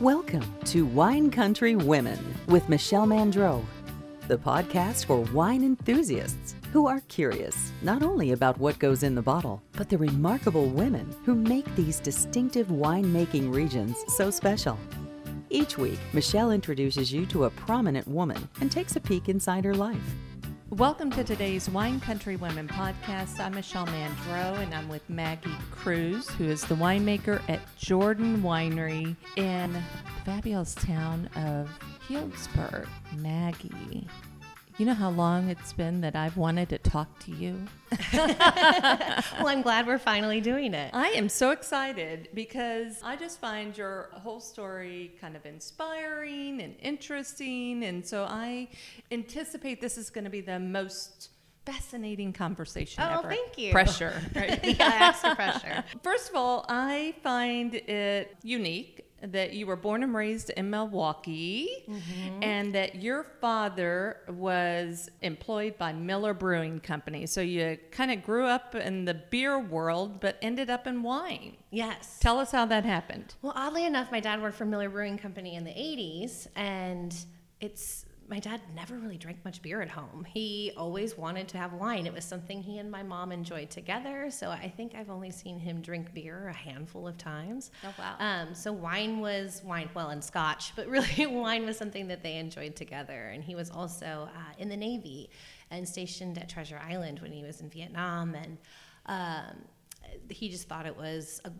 Welcome to Wine Country Women with Michelle Mandro, the podcast for wine enthusiasts who are curious not only about what goes in the bottle, but the remarkable women who make these distinctive winemaking regions so special. Each week, Michelle introduces you to a prominent woman and takes a peek inside her life. Welcome to today's Wine Country Women podcast. I'm Michelle Mandro and I'm with Maggie Kruse, who is the winemaker at Jordan Winery in the fabulous town of Healdsburg. Maggie, you know how long it's been that I've wanted to talk to you? well, I'm glad we're finally doing it. I am so excited because I just find your whole story kind of inspiring and interesting. And so I anticipate this is going to be the most fascinating conversation oh, ever. thank you. Pressure, right? yeah, extra pressure. First of all, I find it unique that you were born and raised in Milwaukee mm-hmm. and that your father was employed by Miller Brewing Company. So you kind of grew up in the beer world but ended up in wine. Yes. Tell us how that happened. Well, oddly enough, my dad worked for Miller Brewing Company in the 80s and it's my dad never really drank much beer at home. He always wanted to have wine. It was something he and my mom enjoyed together. So I think I've only seen him drink beer a handful of times. Oh wow! Um, so wine was wine, well, and scotch, but really wine was something that they enjoyed together. And he was also uh, in the Navy and stationed at Treasure Island when he was in Vietnam, and um, he just thought it was a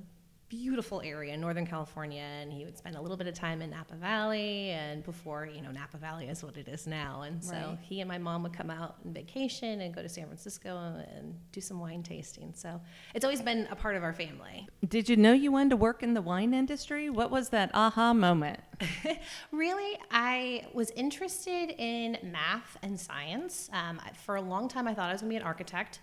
beautiful area in Northern California, and he would spend a little bit of time in Napa Valley, and before you know Napa Valley is what it is now. And so right. he and my mom would come out on vacation and go to San Francisco and do some wine tasting. So it's always been a part of our family. Did you know you wanted to work in the wine industry? What was that aha moment? really, I was interested in math and science. Um, for a long time, I thought I was going to be an architect.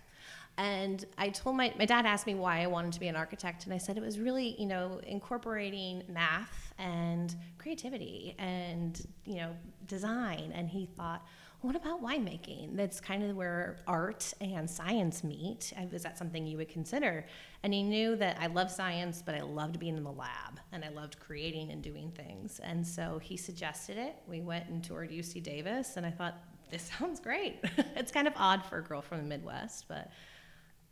And I told my, my dad asked me why I wanted to be an architect, and I said it was really, you know, incorporating math and creativity and, you know, design. And he thought, what about winemaking? That's kind of where art and science meet. Is that something you would consider? And he knew that I love science, but I loved being in the lab and I loved creating and doing things. And so he suggested it. We went and toured UC Davis, and I thought, this sounds great. it's kind of odd for a girl from the Midwest, but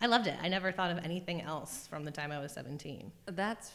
I loved it. I never thought of anything else from the time I was 17. That's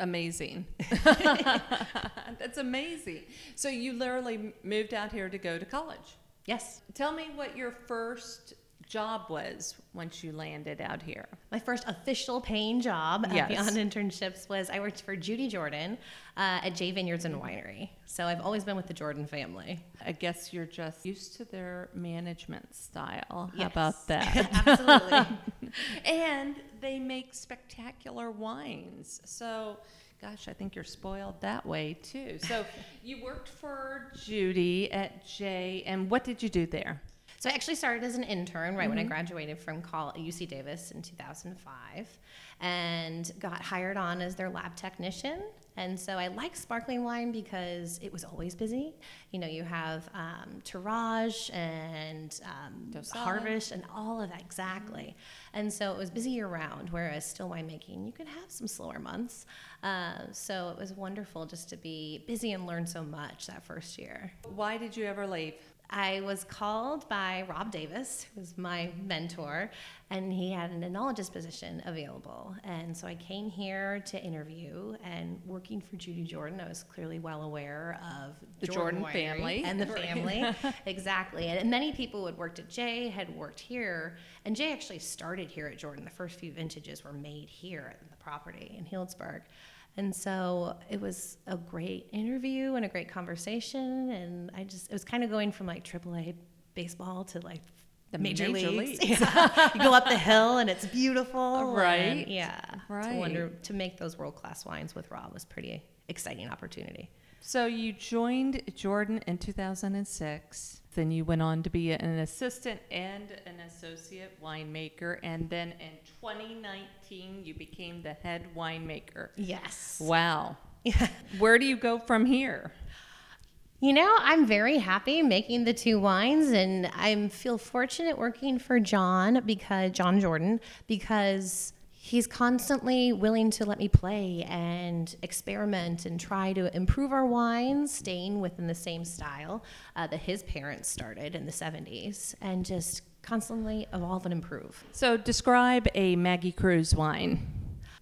amazing. That's amazing. So you literally moved out here to go to college. Yes. Tell me what your first job was once you landed out here? My first official paying job yes. beyond internships was I worked for Judy Jordan uh, at J Vineyards and Winery. So I've always been with the Jordan family. I guess you're just used to their management style. How about that? Absolutely. and they make spectacular wines. So gosh, I think you're spoiled that way too. So you worked for Judy at J, and what did you do there? So I actually started as an intern right mm-hmm. when I mm-hmm. graduated from UC Davis in 2005 and got hired on as their lab technician. And so I like sparkling wine because it was always busy. You know, you have um, tirage and um, harvest and all of that, exactly. And so it was busy year round, whereas still winemaking, you can have some slower months. Uh, so it was wonderful just to be busy and learn so much that first year. Why did you ever leave? I was called by Rob Davis, who was my mentor, and he had an enologist position available. And so I came here to interview, and working for Judy Jordan, I was clearly well aware of the Jordan, Jordan family and the family, exactly. And, many people who had worked at J had worked here, and J actually started here at Jordan. The first few vintages were made here at the property in Healdsburg. And so it was a great interview and a great conversation. And I just, it was kind of going from like AAA baseball to like the major, major leagues. leagues. Yeah. you go up the hill and it's beautiful. Right. yeah. Right. To, wonder, to make those world class wines with Rob was pretty exciting opportunity. So you joined Jordan in 2006. Then you went on to be an assistant and an associate winemaker. And then in 2019, you became the head winemaker. Yes. Wow. Where do you go from here? You know, I'm very happy making the two wines, and I feel fortunate working for John because John Jordan because he's constantly willing to let me play and experiment and try to improve our wines, staying within the same style uh, that his parents started in the 70s, and just constantly evolve and improve. So, describe a Maggie Kruse wine.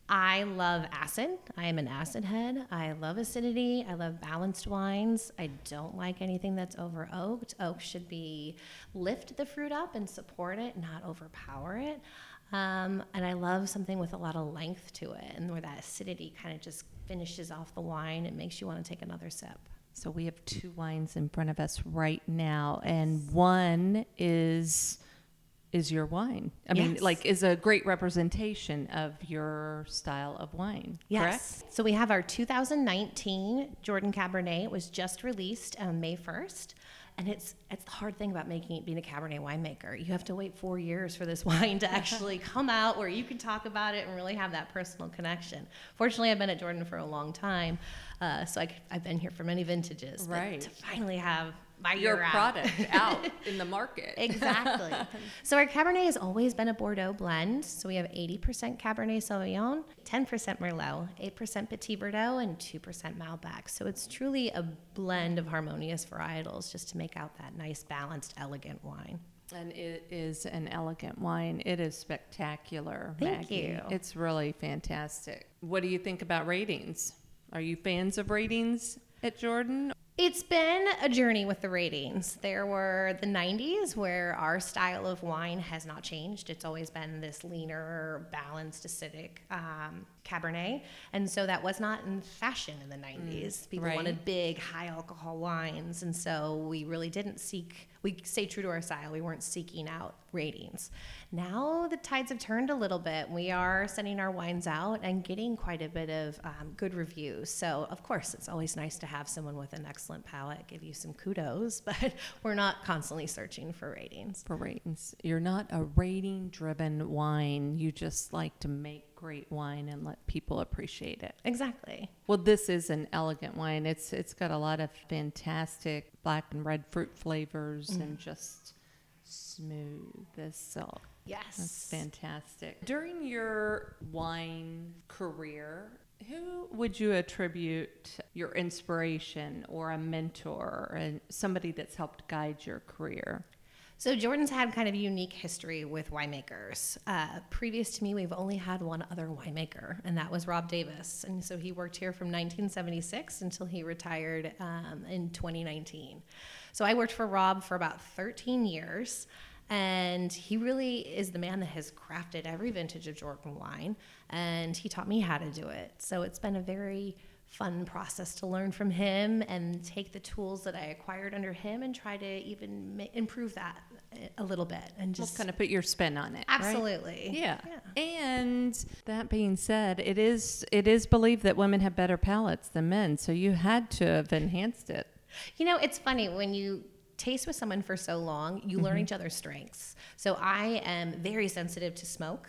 I love acid. I am an acid head. I love acidity. I love balanced wines. I don't like anything that's over oaked. Oak should be lift the fruit up and support it, not overpower it. Um, and I love something with a lot of length to it, and where that acidity kind of just finishes off the wine. It makes you want to take another sip. So we have two wines in front of us right now, and one is is your wine. I mean, like is a great representation of your style of wine. Yes. So we have our 2019 Jordan Cabernet. It was just released on May 1st. And it's it's the hard thing about making it being a Cabernet winemaker. You have to wait four years for this wine to actually come out where you can talk about it and really have that personal connection. Fortunately, I've been at Jordan for a long time, uh, so I, have been here for many vintages. but Right. to finally have my Your out. product out in the market. Exactly. so our Cabernet has always been a Bordeaux blend. So we have 80% Cabernet Sauvignon, 10% Merlot, 8% Petit Verdot, and 2% Malbec. So it's truly a blend of harmonious varietals just to make out that nice, balanced, elegant wine. And it is an elegant wine. It is spectacular, Thank Maggie. you. It's really fantastic. What do you think about ratings? Are you fans of ratings at Jordan? It's been a journey with the ratings. There were the 90s where our style of wine has not changed. It's always been this leaner, balanced, acidic um, Cabernet. And so that was not in fashion in the 90s. People right. wanted big, high alcohol wines. And so we really didn't seek, we stay true to our style. We weren't seeking out ratings. Now the tides have turned a little bit. We are sending our wines out and getting quite a bit of um, good reviews. So, of course, it's always nice to have someone with an excellent palate give you some kudos, but we're not constantly searching for ratings. For ratings. You're not a rating driven wine. You just like to make great wine and let people appreciate it. Exactly. Well, this is an elegant wine. It's it's got a lot of fantastic black and red fruit flavors and just smooth as silk. Yes. That's fantastic. During your wine career, who would you attribute your inspiration or a mentor and somebody that's helped guide your career? So Jordan's had kind of a unique history with winemakers. Uh, previous to me, we've only had one other winemaker, and that was Rob Davis. And so he worked here from 1976 until he retired um, in 2019. So I worked for Rob for about 13 years, and he really is the man that has crafted every vintage of Jordan wine, and he taught me how to do it. So it's been a very fun process to learn from him and take the tools that I acquired under him and try to even ma- improve that a little bit and Just just kind of put your spin on it. right? absolutely Yeah. And that being said, it is it is believed that women have better palates than men, so you had to have enhanced it. You know, it's funny when you taste with someone for so long, you learn mm-hmm. each other's strengths. So I am very sensitive to smoke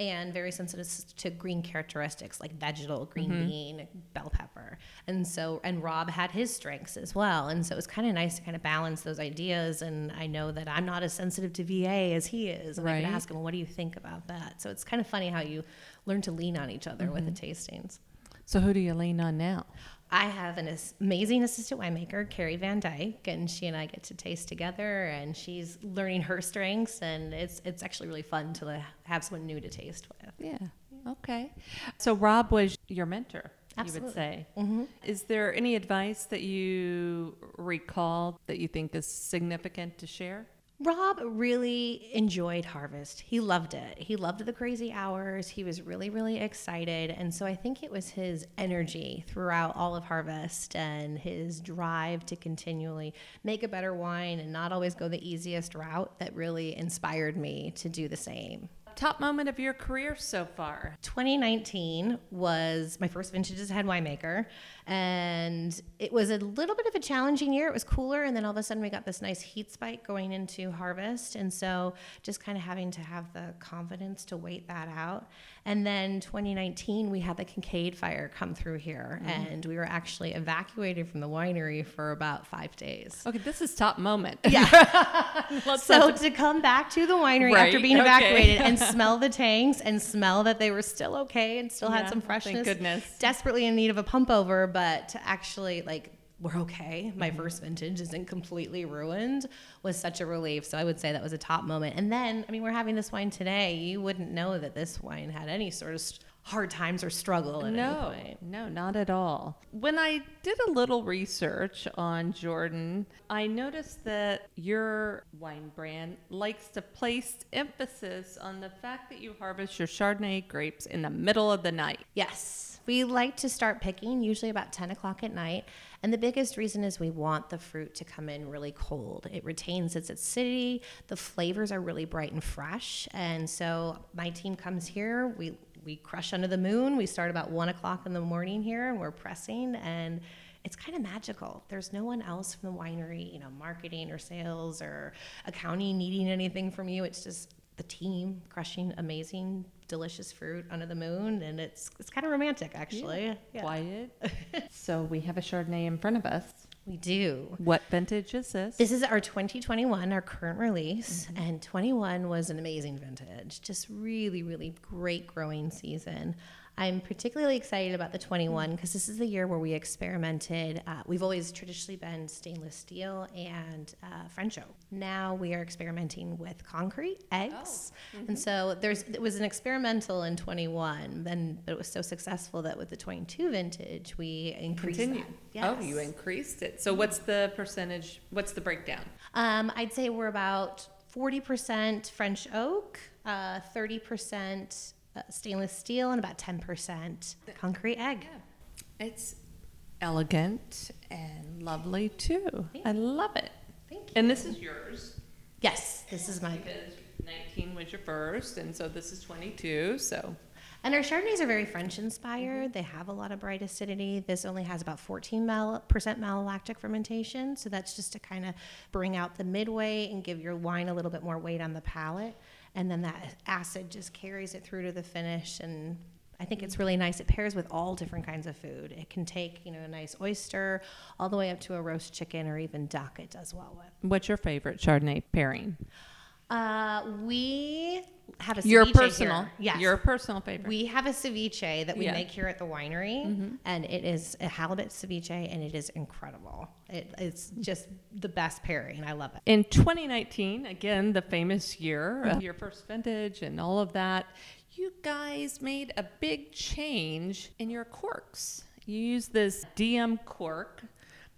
and very sensitive to green characteristics like vegetal, green mm-hmm. bean, bell pepper. And so, and Rob had his strengths as well. And so it was kind of nice to kind of balance those ideas. And I know that I'm not as sensitive to VA as he is. And I Right. can ask him, well, what do you think about that? So it's kind of funny how you learn to lean on each other with the mm-hmm. tastings. So who do you lean on now? I have an amazing assistant winemaker, Carrie Van Dyke, and she and I get to taste together, and she's learning her strengths, and it's it's actually really fun to have someone new to taste with. Yeah. Okay. So Rob was your mentor, you would say. Mm-hmm. Is there any advice that you recall that you think is significant to share? Rob really enjoyed Harvest. He loved it. He loved the crazy hours. He was really, really excited. And so I think it was his energy throughout all of Harvest and his drive to continually make a better wine and not always go the easiest route that really inspired me to do the same. Top moment of your career so far? 2019 was my first vintage as head winemaker, and it was a little bit of a challenging year. It was cooler, and then all of a sudden we got this nice heat spike going into harvest, and so just kind of having to have the confidence to wait that out. And then 2019 we had the Kincade fire come through here, mm-hmm. and we were actually evacuated from the winery for about five days. Okay, this is top moment. Yeah. So to come back to the winery Right, after being okay. evacuated and smell the tanks and smell that they were still okay and still Yeah, had some freshness. thank goodness. Desperately in need of a pump over, but to actually like we're okay. Mm-hmm. My first vintage isn't completely ruined was such a relief. So I would say that was a top moment. And then, I mean, we're having this wine today. You wouldn't know that this wine had any sort of st- hard times or struggle at No, no, not at all. When I did a little research on Jordan, I noticed that your wine brand likes to place emphasis on the fact that you harvest your Chardonnay grapes in the middle of the night. Yes. We like to start picking usually about 10 o'clock at night. And the biggest reason is we want the fruit to come in really cold. It retains its acidity. The flavors are really bright and fresh. And so my team comes here. We, we crush under the moon. We start about 1 o'clock in the morning here and we're pressing. And it's kind of magical. There's no one else from the winery, you know, marketing or sales or accounting needing anything from you. It's just the team crushing amazing, delicious fruit under the moon, and it's it's kind of romantic actually. Yeah. Quiet. so we have a Chardonnay in front of us. We do. What vintage is this? This is our 2021, our current release, mm-hmm. and 21 was an amazing vintage. Just really, really great growing season. I'm particularly excited about the 21 because this is the year where we experimented. Uh, we've always traditionally been stainless steel and uh, French oak. Now we are experimenting with concrete eggs, and so there's it was an experimental in 21, then but it was so successful that with the 22 vintage we increased Continue. that. Oh, you increased it. So what's the percentage? What's the breakdown? Um, I'd say we're about 40% French oak, uh, 30% uh, Uh, stainless steel, and about 10% concrete egg. It's elegant and lovely too. I love it. Thank you. And this is yours Yes, this is my. because 19 was your first, and so this is 22. So And our Chardonnays are very French inspired. Mm-hmm. They have a lot of bright acidity. This only has about 14 mal- percent malolactic fermentation. So that's just to kind of bring out the midway and give your wine a little bit more weight on the palate. And then that acid just carries it through to the finish. And I think it's really nice. It pairs with all different kinds of food. It can take, you know, a nice oyster all the way up to a roast chicken or even duck. It does well with. what's your favorite Chardonnay pairing? Uh, we have a Your ceviche personal. Here. Yes. Your personal favorite. We have a ceviche that we Yeah. Mm-hmm. make here at the winery, and it is a halibut ceviche, and it is incredible. It, it's just the best pairing. I love it. In 2019, again, the famous year of your first vintage and all of that, you guys made a big change in your corks. You use this Diam cork,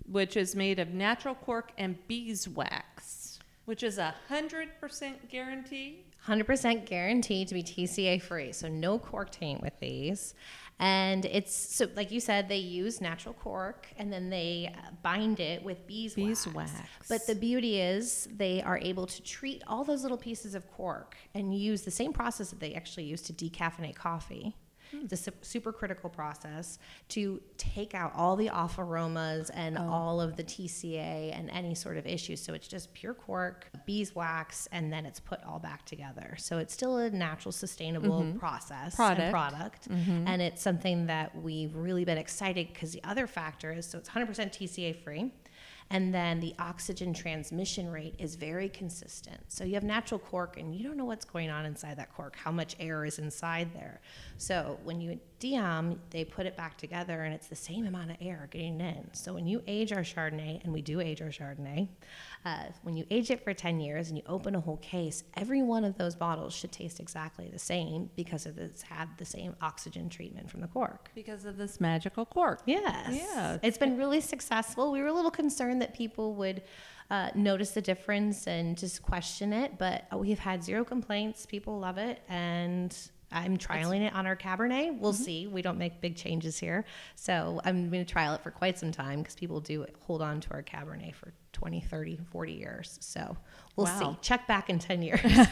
which is made of natural cork and beeswax, which is a 100% guarantee. 100% guaranteed to be TCA free, so no cork taint with these. And it's so, like you said, they use natural cork and then they uh, bind it with beeswax. Beeswax. But the beauty is they are able to treat all those little pieces of cork and use the same process that they actually use to decaffeinate coffee. It's a su- super critical process to take out all the off aromas and oh. all of the TCA and any sort of issues. So it's just pure cork, beeswax, and then it's put all back together. So it's still a natural, sustainable mm-hmm. process Product. and product. Mm-hmm. And it's something that we've really been excited because the other factor is so it's 100% TCA free. And then the oxygen transmission rate is very consistent. So you have natural cork and you don't know what's going on inside that cork, how much air is inside there. So when you deom, they put it back together and it's the same amount of air getting in. So when you age our Chardonnay, and we do age our Chardonnay, uh, when you age it for 10 years and you open a whole case, every one of those bottles should taste exactly the same because of it's had the same oxygen treatment from the cork. Because of this magical cork. Yes. Yeah. It's been really successful. We were a little concerned that people would uh, notice the difference and just question it, but we've had zero complaints. People love it. And I'm trialing it on our Cabernet. We'll Mm-hmm. see. We don't make big changes here. So I'm going to trial it for quite some time because people do hold on to our Cabernet for 20, 30, 40 years. So we'll Wow. see. Check back in 10 years.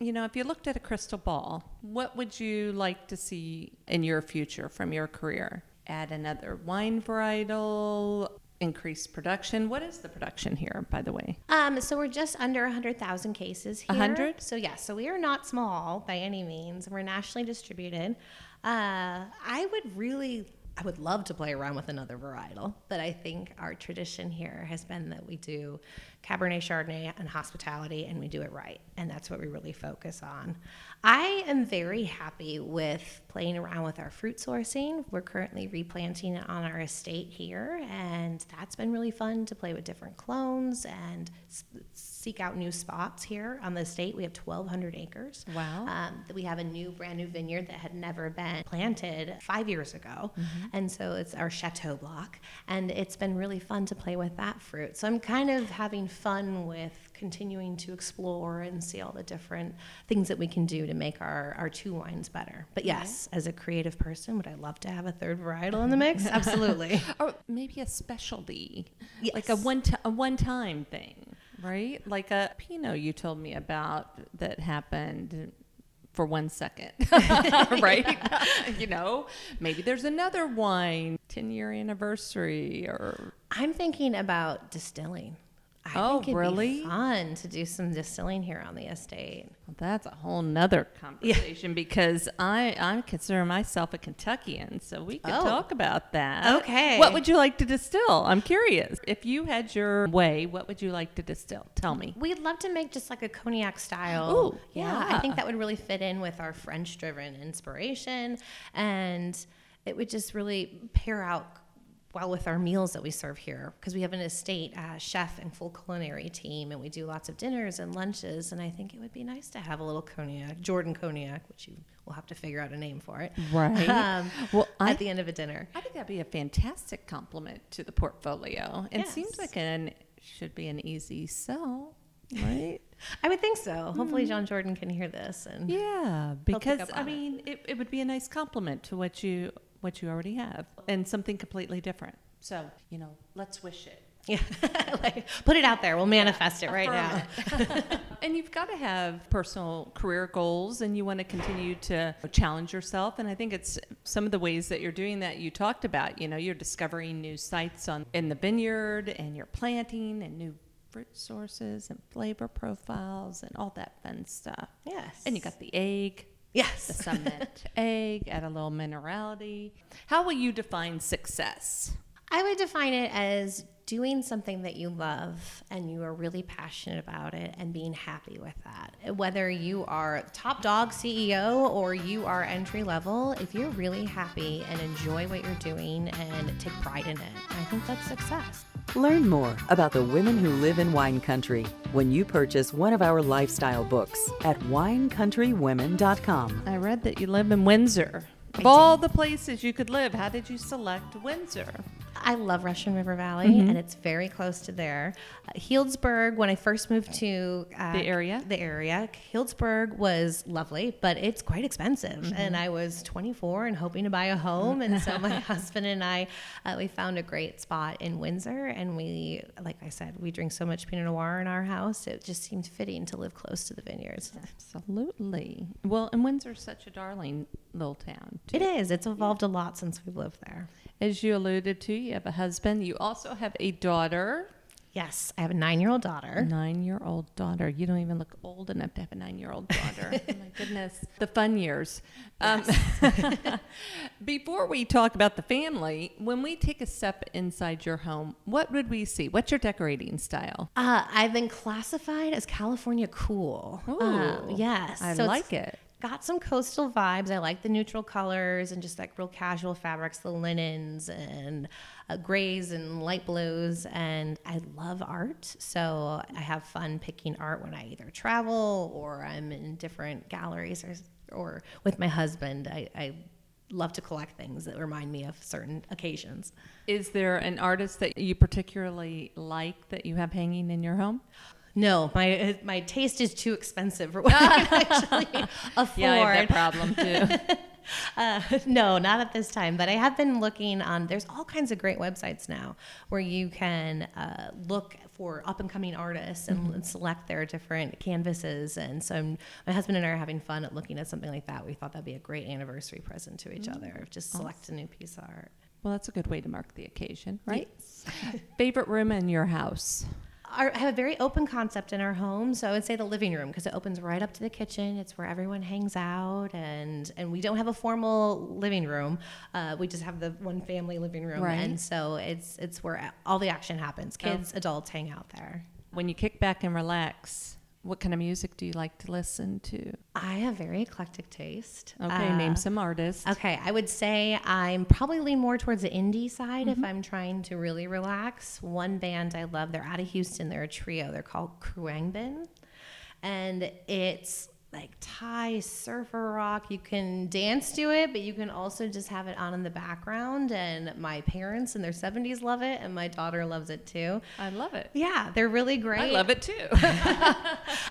You know, if you looked at a crystal ball, what would you like to see in your future from your career? Add another wine varietal, increase production. What is the production here, by the way? Um, so we're just under 100,000 cases here. 100? So yeah, so we are not small by any means. We're nationally distributed. Uh, I would really, I would love to play around with another varietal, but I think our tradition here has been that we do Cabernet Chardonnay, and hospitality, and we do it right. And that's what we really focus on. I am very happy with playing around with our fruit sourcing. We're currently replanting on our estate here, and that's been really fun to play with different clones and s- seek out new spots here on the estate. We have 1,200 acres. Wow. Um, we have a new, brand new vineyard that had never been planted five years ago. Mm-hmm. And so it's our chateau block. And it's been really fun to play with that fruit. So I'm kind of having fun with continuing to explore and see all the different things that we can do to make our, our two wines better. But yes, as a creative person, would I love to have a third varietal in the mix? Absolutely. Or maybe a specialty, like a one ti- a one time thing, right? Like a Pinot you told me about that happened for one second, right? you know, maybe there's another wine, ten year anniversary, or I'm thinking about distilling. I Oh, think it'd really? be fun to do some distilling here on the estate. Well, that's a whole nother conversation because I, I consider myself a Kentuckian, so we could Oh. talk about that. Okay. What would you like to distill? I'm curious. If you had your way, what would you like to distill? Tell me. We'd love to make just like a cognac style. Ooh, yeah, yeah. I think that would really fit in with our French driven inspiration and it would just really pair out well with our meals that we serve here because we have an estate uh, chef and full culinary team and we do lots of dinners and lunches and I think it would be nice to have a little cognac, Jordan cognac, which you will have to figure out a name for it. Right. Um, Well, I- at the end of a dinner. I think that'd be a fantastic compliment to the portfolio. It seems like an should be an easy sell, right? I would think so. Hopefully John Jordan can hear this and yeah, because I it. mean, it, it would be a nice compliment to what you what you already have, and something completely different. So you know, let's wish it. yeah, like, put it out there. We'll manifest it right now. And you've got to have personal career goals and you want to continue to challenge yourself. And I think it's some of the ways that you're doing that you talked about. You know, you're discovering new sites on in the vineyard and you're planting and new fruit sources and flavor profiles and all that fun stuff. Yes. And you got the egg, the yes. cement egg, add a little minerality. How will you define success? I would define it as doing something that you love and you are really passionate about it and being happy with that. Whether you are top dog CEO or you are entry level, if you're really happy and enjoy what you're doing and take pride in it, I think that's success. Learn more about the women who live in wine country when you purchase one of our lifestyle books at winecountrywomen.com. I read that you live in Windsor. Of all the places you could live, how did you select Windsor? I love Russian River Valley, and it's very close to there. Uh, Healdsburg, when I first moved to uh, The area? the area, Healdsburg was lovely, but it's quite expensive. And I was 24 and hoping to buy a home, and so my husband and I, uh, we found a great spot in Windsor, and we, like I said, we drink so much Pinot Noir in our house, it just seemed fitting to live close to the vineyards. Absolutely. Well, and Windsor's such a darling little town. Too. It is. It's evolved a lot since we've lived there. As you alluded to, you have a husband. You also have a daughter, Yes, I have a nine-year-old daughter. nine-year-old daughter. You don't even look old enough to have a nine-year-old daughter. oh my goodness, the fun years. Um, before we talk about the family, when we take a step inside your home, what would we see? What's your decorating style? Uh, I've been classified as California cool. Um, yes, I So like it. Got some coastal vibes. I like the neutral colors and just like real casual fabrics, the linens and uh, grays and light blues. And I love art, so I have fun picking art when I either travel or I'm in different galleries or or with my husband. I, I love to collect things that remind me of certain occasions. Is there an artist that you particularly like that you have hanging in your home? No, my my taste is too expensive for what I can actually afford. Yeah, I have that problem too. Uh, no, not at this time. But I have been looking on. There's all kinds of great websites now where you can uh, look for up and coming artists and, and select their different canvases. And so I'm, my husband and I are having fun at looking at something like that. We thought that'd be a great anniversary present to each other. Just select a new piece of art. well, that's a good way to mark the occasion, right? Favorite room in your house? Our, I have a very open concept in our home, so I would say the living room because it opens right up to the kitchen. It's where everyone hangs out, and and we don't have a formal living room. Uh, we just have the one family living room, Right. and so it's it's where all the action happens. Kids, adults hang out there. When you kick back and relax, what kind of music do you like to listen to? I have very eclectic taste. Okay, Uh, name some artists. Okay, I would say I'm probably lean more towards the indie side if I'm trying to really relax. One band I love, they're out of Houston, they're a trio. They're called Khruangbin. And it's like Thai surfer rock. You can dance to it, but you can also just have it on in the background. And my parents in their 70s love it, and my daughter loves it too. I love it. Yeah, they're really great. I love it too.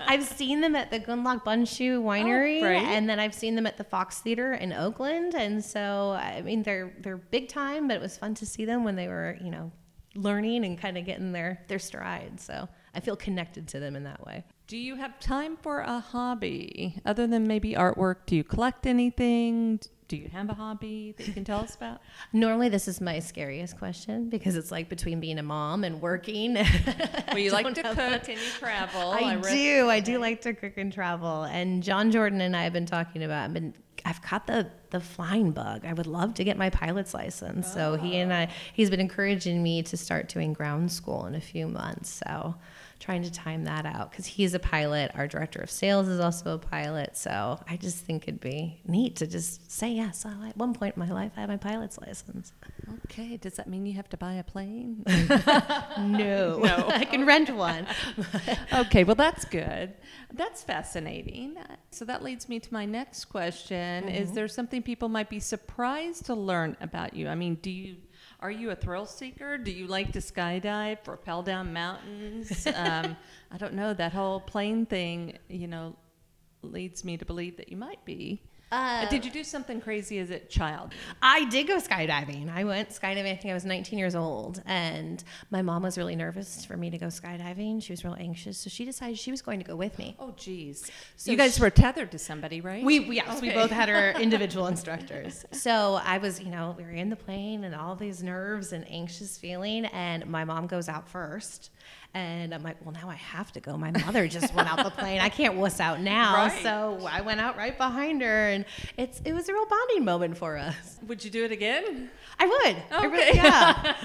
I've seen them at the Gundlach Bundschu Winery, Oh, great. and then I've seen them at the Fox Theater in Oakland. And so, I mean, they're they're big time, but it was fun to see them when they were, you know, learning and kind of getting their their stride. So I feel connected to them in that way. Do you have time for a hobby other than maybe artwork? Do you collect anything? Do you have a hobby that you can tell us about? Normally, this is my scariest question because it's like between being a mom and working. Well, you like to cook and you travel. I, read- do. I do like to cook and travel. And John Jordan and I have been talking about. I've been. I've caught the the flying bug. I would love to get my pilot's license. So he and I. Oh. He's been encouraging me to start doing ground school in a few months. So trying to time that out because he's a pilot. Our director of sales is also a pilot. So I just think it'd be neat to just say yes. I- At one point in my life, I had my pilot's license. Okay, does that mean you have to buy a plane? No, No. I can rent one. okay, well, that's good. That's fascinating. So that leads me to my next question. Is mm-hmm. there something people might be surprised to learn about you? I mean, do you are you a thrill seeker? Do you like to skydive, rappel down mountains? um, I don't know. That whole plane thing, you know, leads me to believe that you might be. Uh, Did you do something crazy as a child? I did go skydiving. I went skydiving. I think I was 19 years old, and my mom was really nervous for me to go skydiving. She was real anxious, so she decided she was going to go with me. Oh, geez. So you guys sh- were tethered to somebody, right? We we- yes, we both had our individual instructors. So I was, you know, we were in the plane and all these nerves and anxious feeling, and my mom goes out first. And I'm like, well, now I have to go. My mother just went out the plane. I can't wuss out now. Right. So I went out right behind her, and it's it was a real bonding moment for us. Would you do it again? I would. I really, Okay. yeah.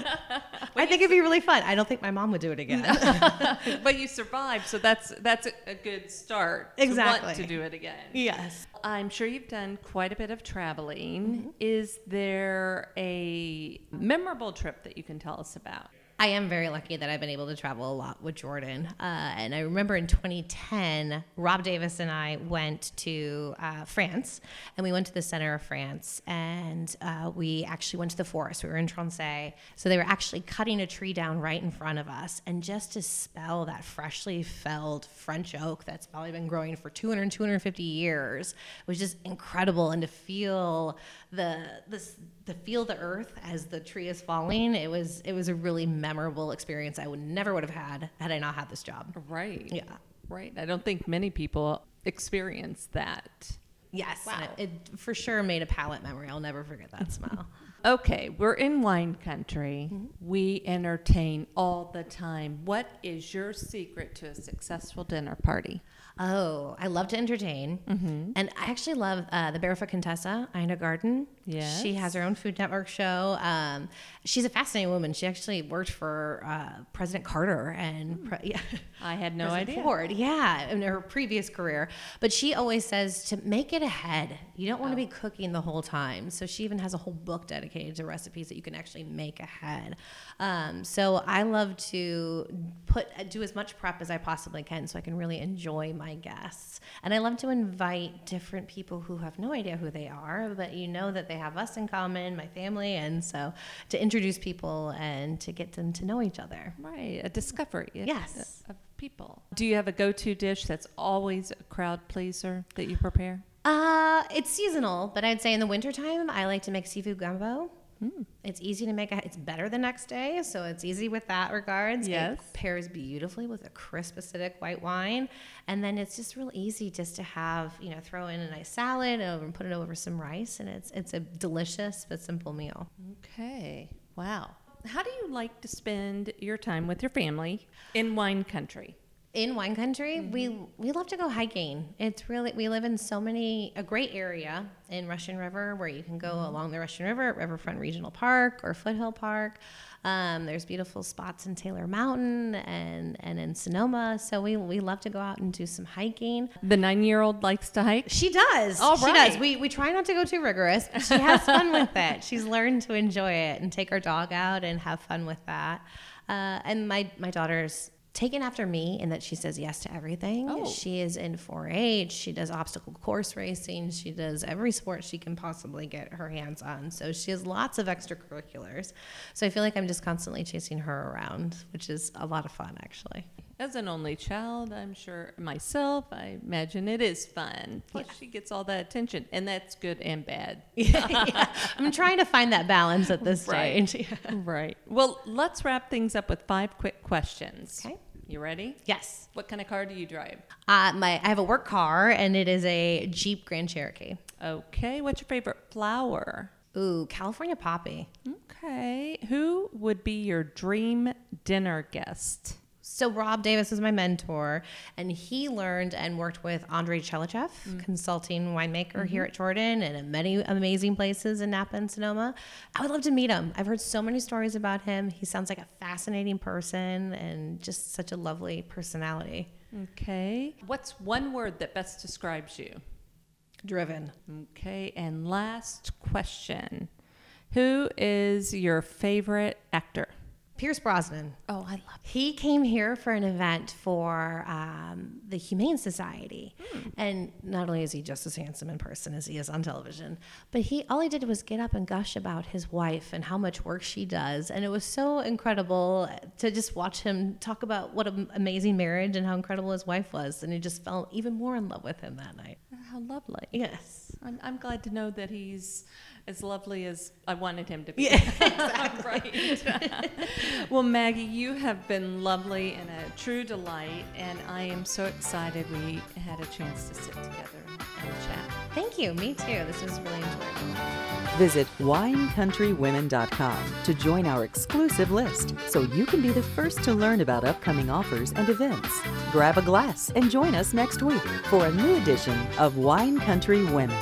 I think it'd be really fun. I don't think my mom would do it again. but you survived, so that's that's a, good start. To Exactly. want to do it again. yes. I'm sure you've done quite a bit of traveling. Mm-hmm. Is there a memorable trip that you can tell us about? I am very lucky that I've been able to travel a lot with Jordan. Uh, and I remember in 2010, Rob Davis and I went to uh, France, and we went to the center of France, and uh, we actually went to the forest. We were in Tronçais, so they were actually cutting a tree down right in front of us, and just to smell that freshly felled French oak that's probably been growing for 200, 250 years was just incredible, and to feel the to feel the earth as the tree is falling it was it was a really memorable experience i would never would have had had i not had this job Right. yeah Right. I don't think many people experience that. yes Wow. it, it for sure made a palate memory i'll never forget that smell Okay, we're in wine country. Mm-hmm. We entertain all the time. What is your secret to a successful dinner party? Oh i love to entertain and i actually love uh, the barefoot contessa Ina Garten Yes. she has her own food network show um, she's a fascinating woman she actually worked for uh, president carter and pre- yeah I had no President idea. Ford, yeah, in her previous career. But she always says to make it ahead. You don't want to be cooking the whole time. So she even has a whole book dedicated to recipes that you can actually make ahead. Um, so I love to put do as much prep as I possibly can, so I can really enjoy my guests. And I love to invite different people who have no idea who they are, but you know that they have us in common, my family, and so to introduce people and to get them to know each other. Right, a discovery. of- Yes. Of people. Do you have a go-to dish that's always a crowd pleaser that you prepare? Uh, it's seasonal, but I'd say in the wintertime, I like to make seafood gumbo. Hmm. It's easy to make. It's better the next day, so it's easy with that regards. Yes. It pairs beautifully with a crisp acidic white wine, and then it's just real easy just to have you know throw in a nice salad and put it over some rice, and it's it's a delicious but simple meal. Okay. Wow. How do you like to spend your time with your family in wine country? In wine country we we love to go hiking it's really we live in so many a great area in russian river where you can go along the russian river at riverfront regional park or foothill park um, there's beautiful spots in taylor mountain and and in sonoma so we we love to go out and do some hiking The nine year old likes to hike. she does. All She right. does. We, we try not to go too rigorous, but she has fun with it. She's learned to enjoy it and take our dog out and have fun with that. Uh, and my, my daughter's taken after me in that she says yes to everything. Oh. She is in 4 H. She does obstacle course racing. She does every sport she can possibly get her hands on. So she has lots of extracurriculars. So I feel like I'm just constantly chasing her around, which is a lot of fun, actually. As an only child, I'm sure myself, I imagine it is fun. Plus, she gets all that attention, and that's good and bad. Yeah. I'm trying to find that balance at this Right. stage. right. Well, let's wrap things up with five quick questions. Okay. You ready? Yes. What kind of car do you drive? Uh, my I have a work car and it is a Jeep Grand Cherokee. Okay. What's your favorite flower? Ooh, California poppy. Okay. Who would be your dream dinner guest? So Rob Davis is my mentor, and he learned and worked with André Tchelistcheff, mm. consulting winemaker here mm-hmm. at Jordan and in many amazing places in Napa and Sonoma. I would love to meet him. I've heard so many stories about him. He sounds like a fascinating person and just such a lovely personality. Okay. What's one word that best describes you? Driven. Okay. And last question Who is your favorite actor? Pierce Brosnan. Oh, I love Him. He came here for an event for um, the Humane Society, and not only is he just as handsome in person as he is on television, but he all he did was get up and gush about his wife and how much work she does, and it was so incredible to just watch him talk about what an amazing marriage and how incredible his wife was, and he just fell even more in love with him that night. How lovely. Yes. I'm, I'm glad to know that he's as lovely as I wanted him to be. Yeah, right. well, Maggie, you have been lovely and a true delight, and I am so excited we had a chance to sit together and chat. Thank you. Me too. This was really enjoyable. Visit winecountrywomen.com to join our exclusive list so you can be the first to learn about upcoming offers and events. Grab a glass and join us next week for a new edition of Wine Country Women.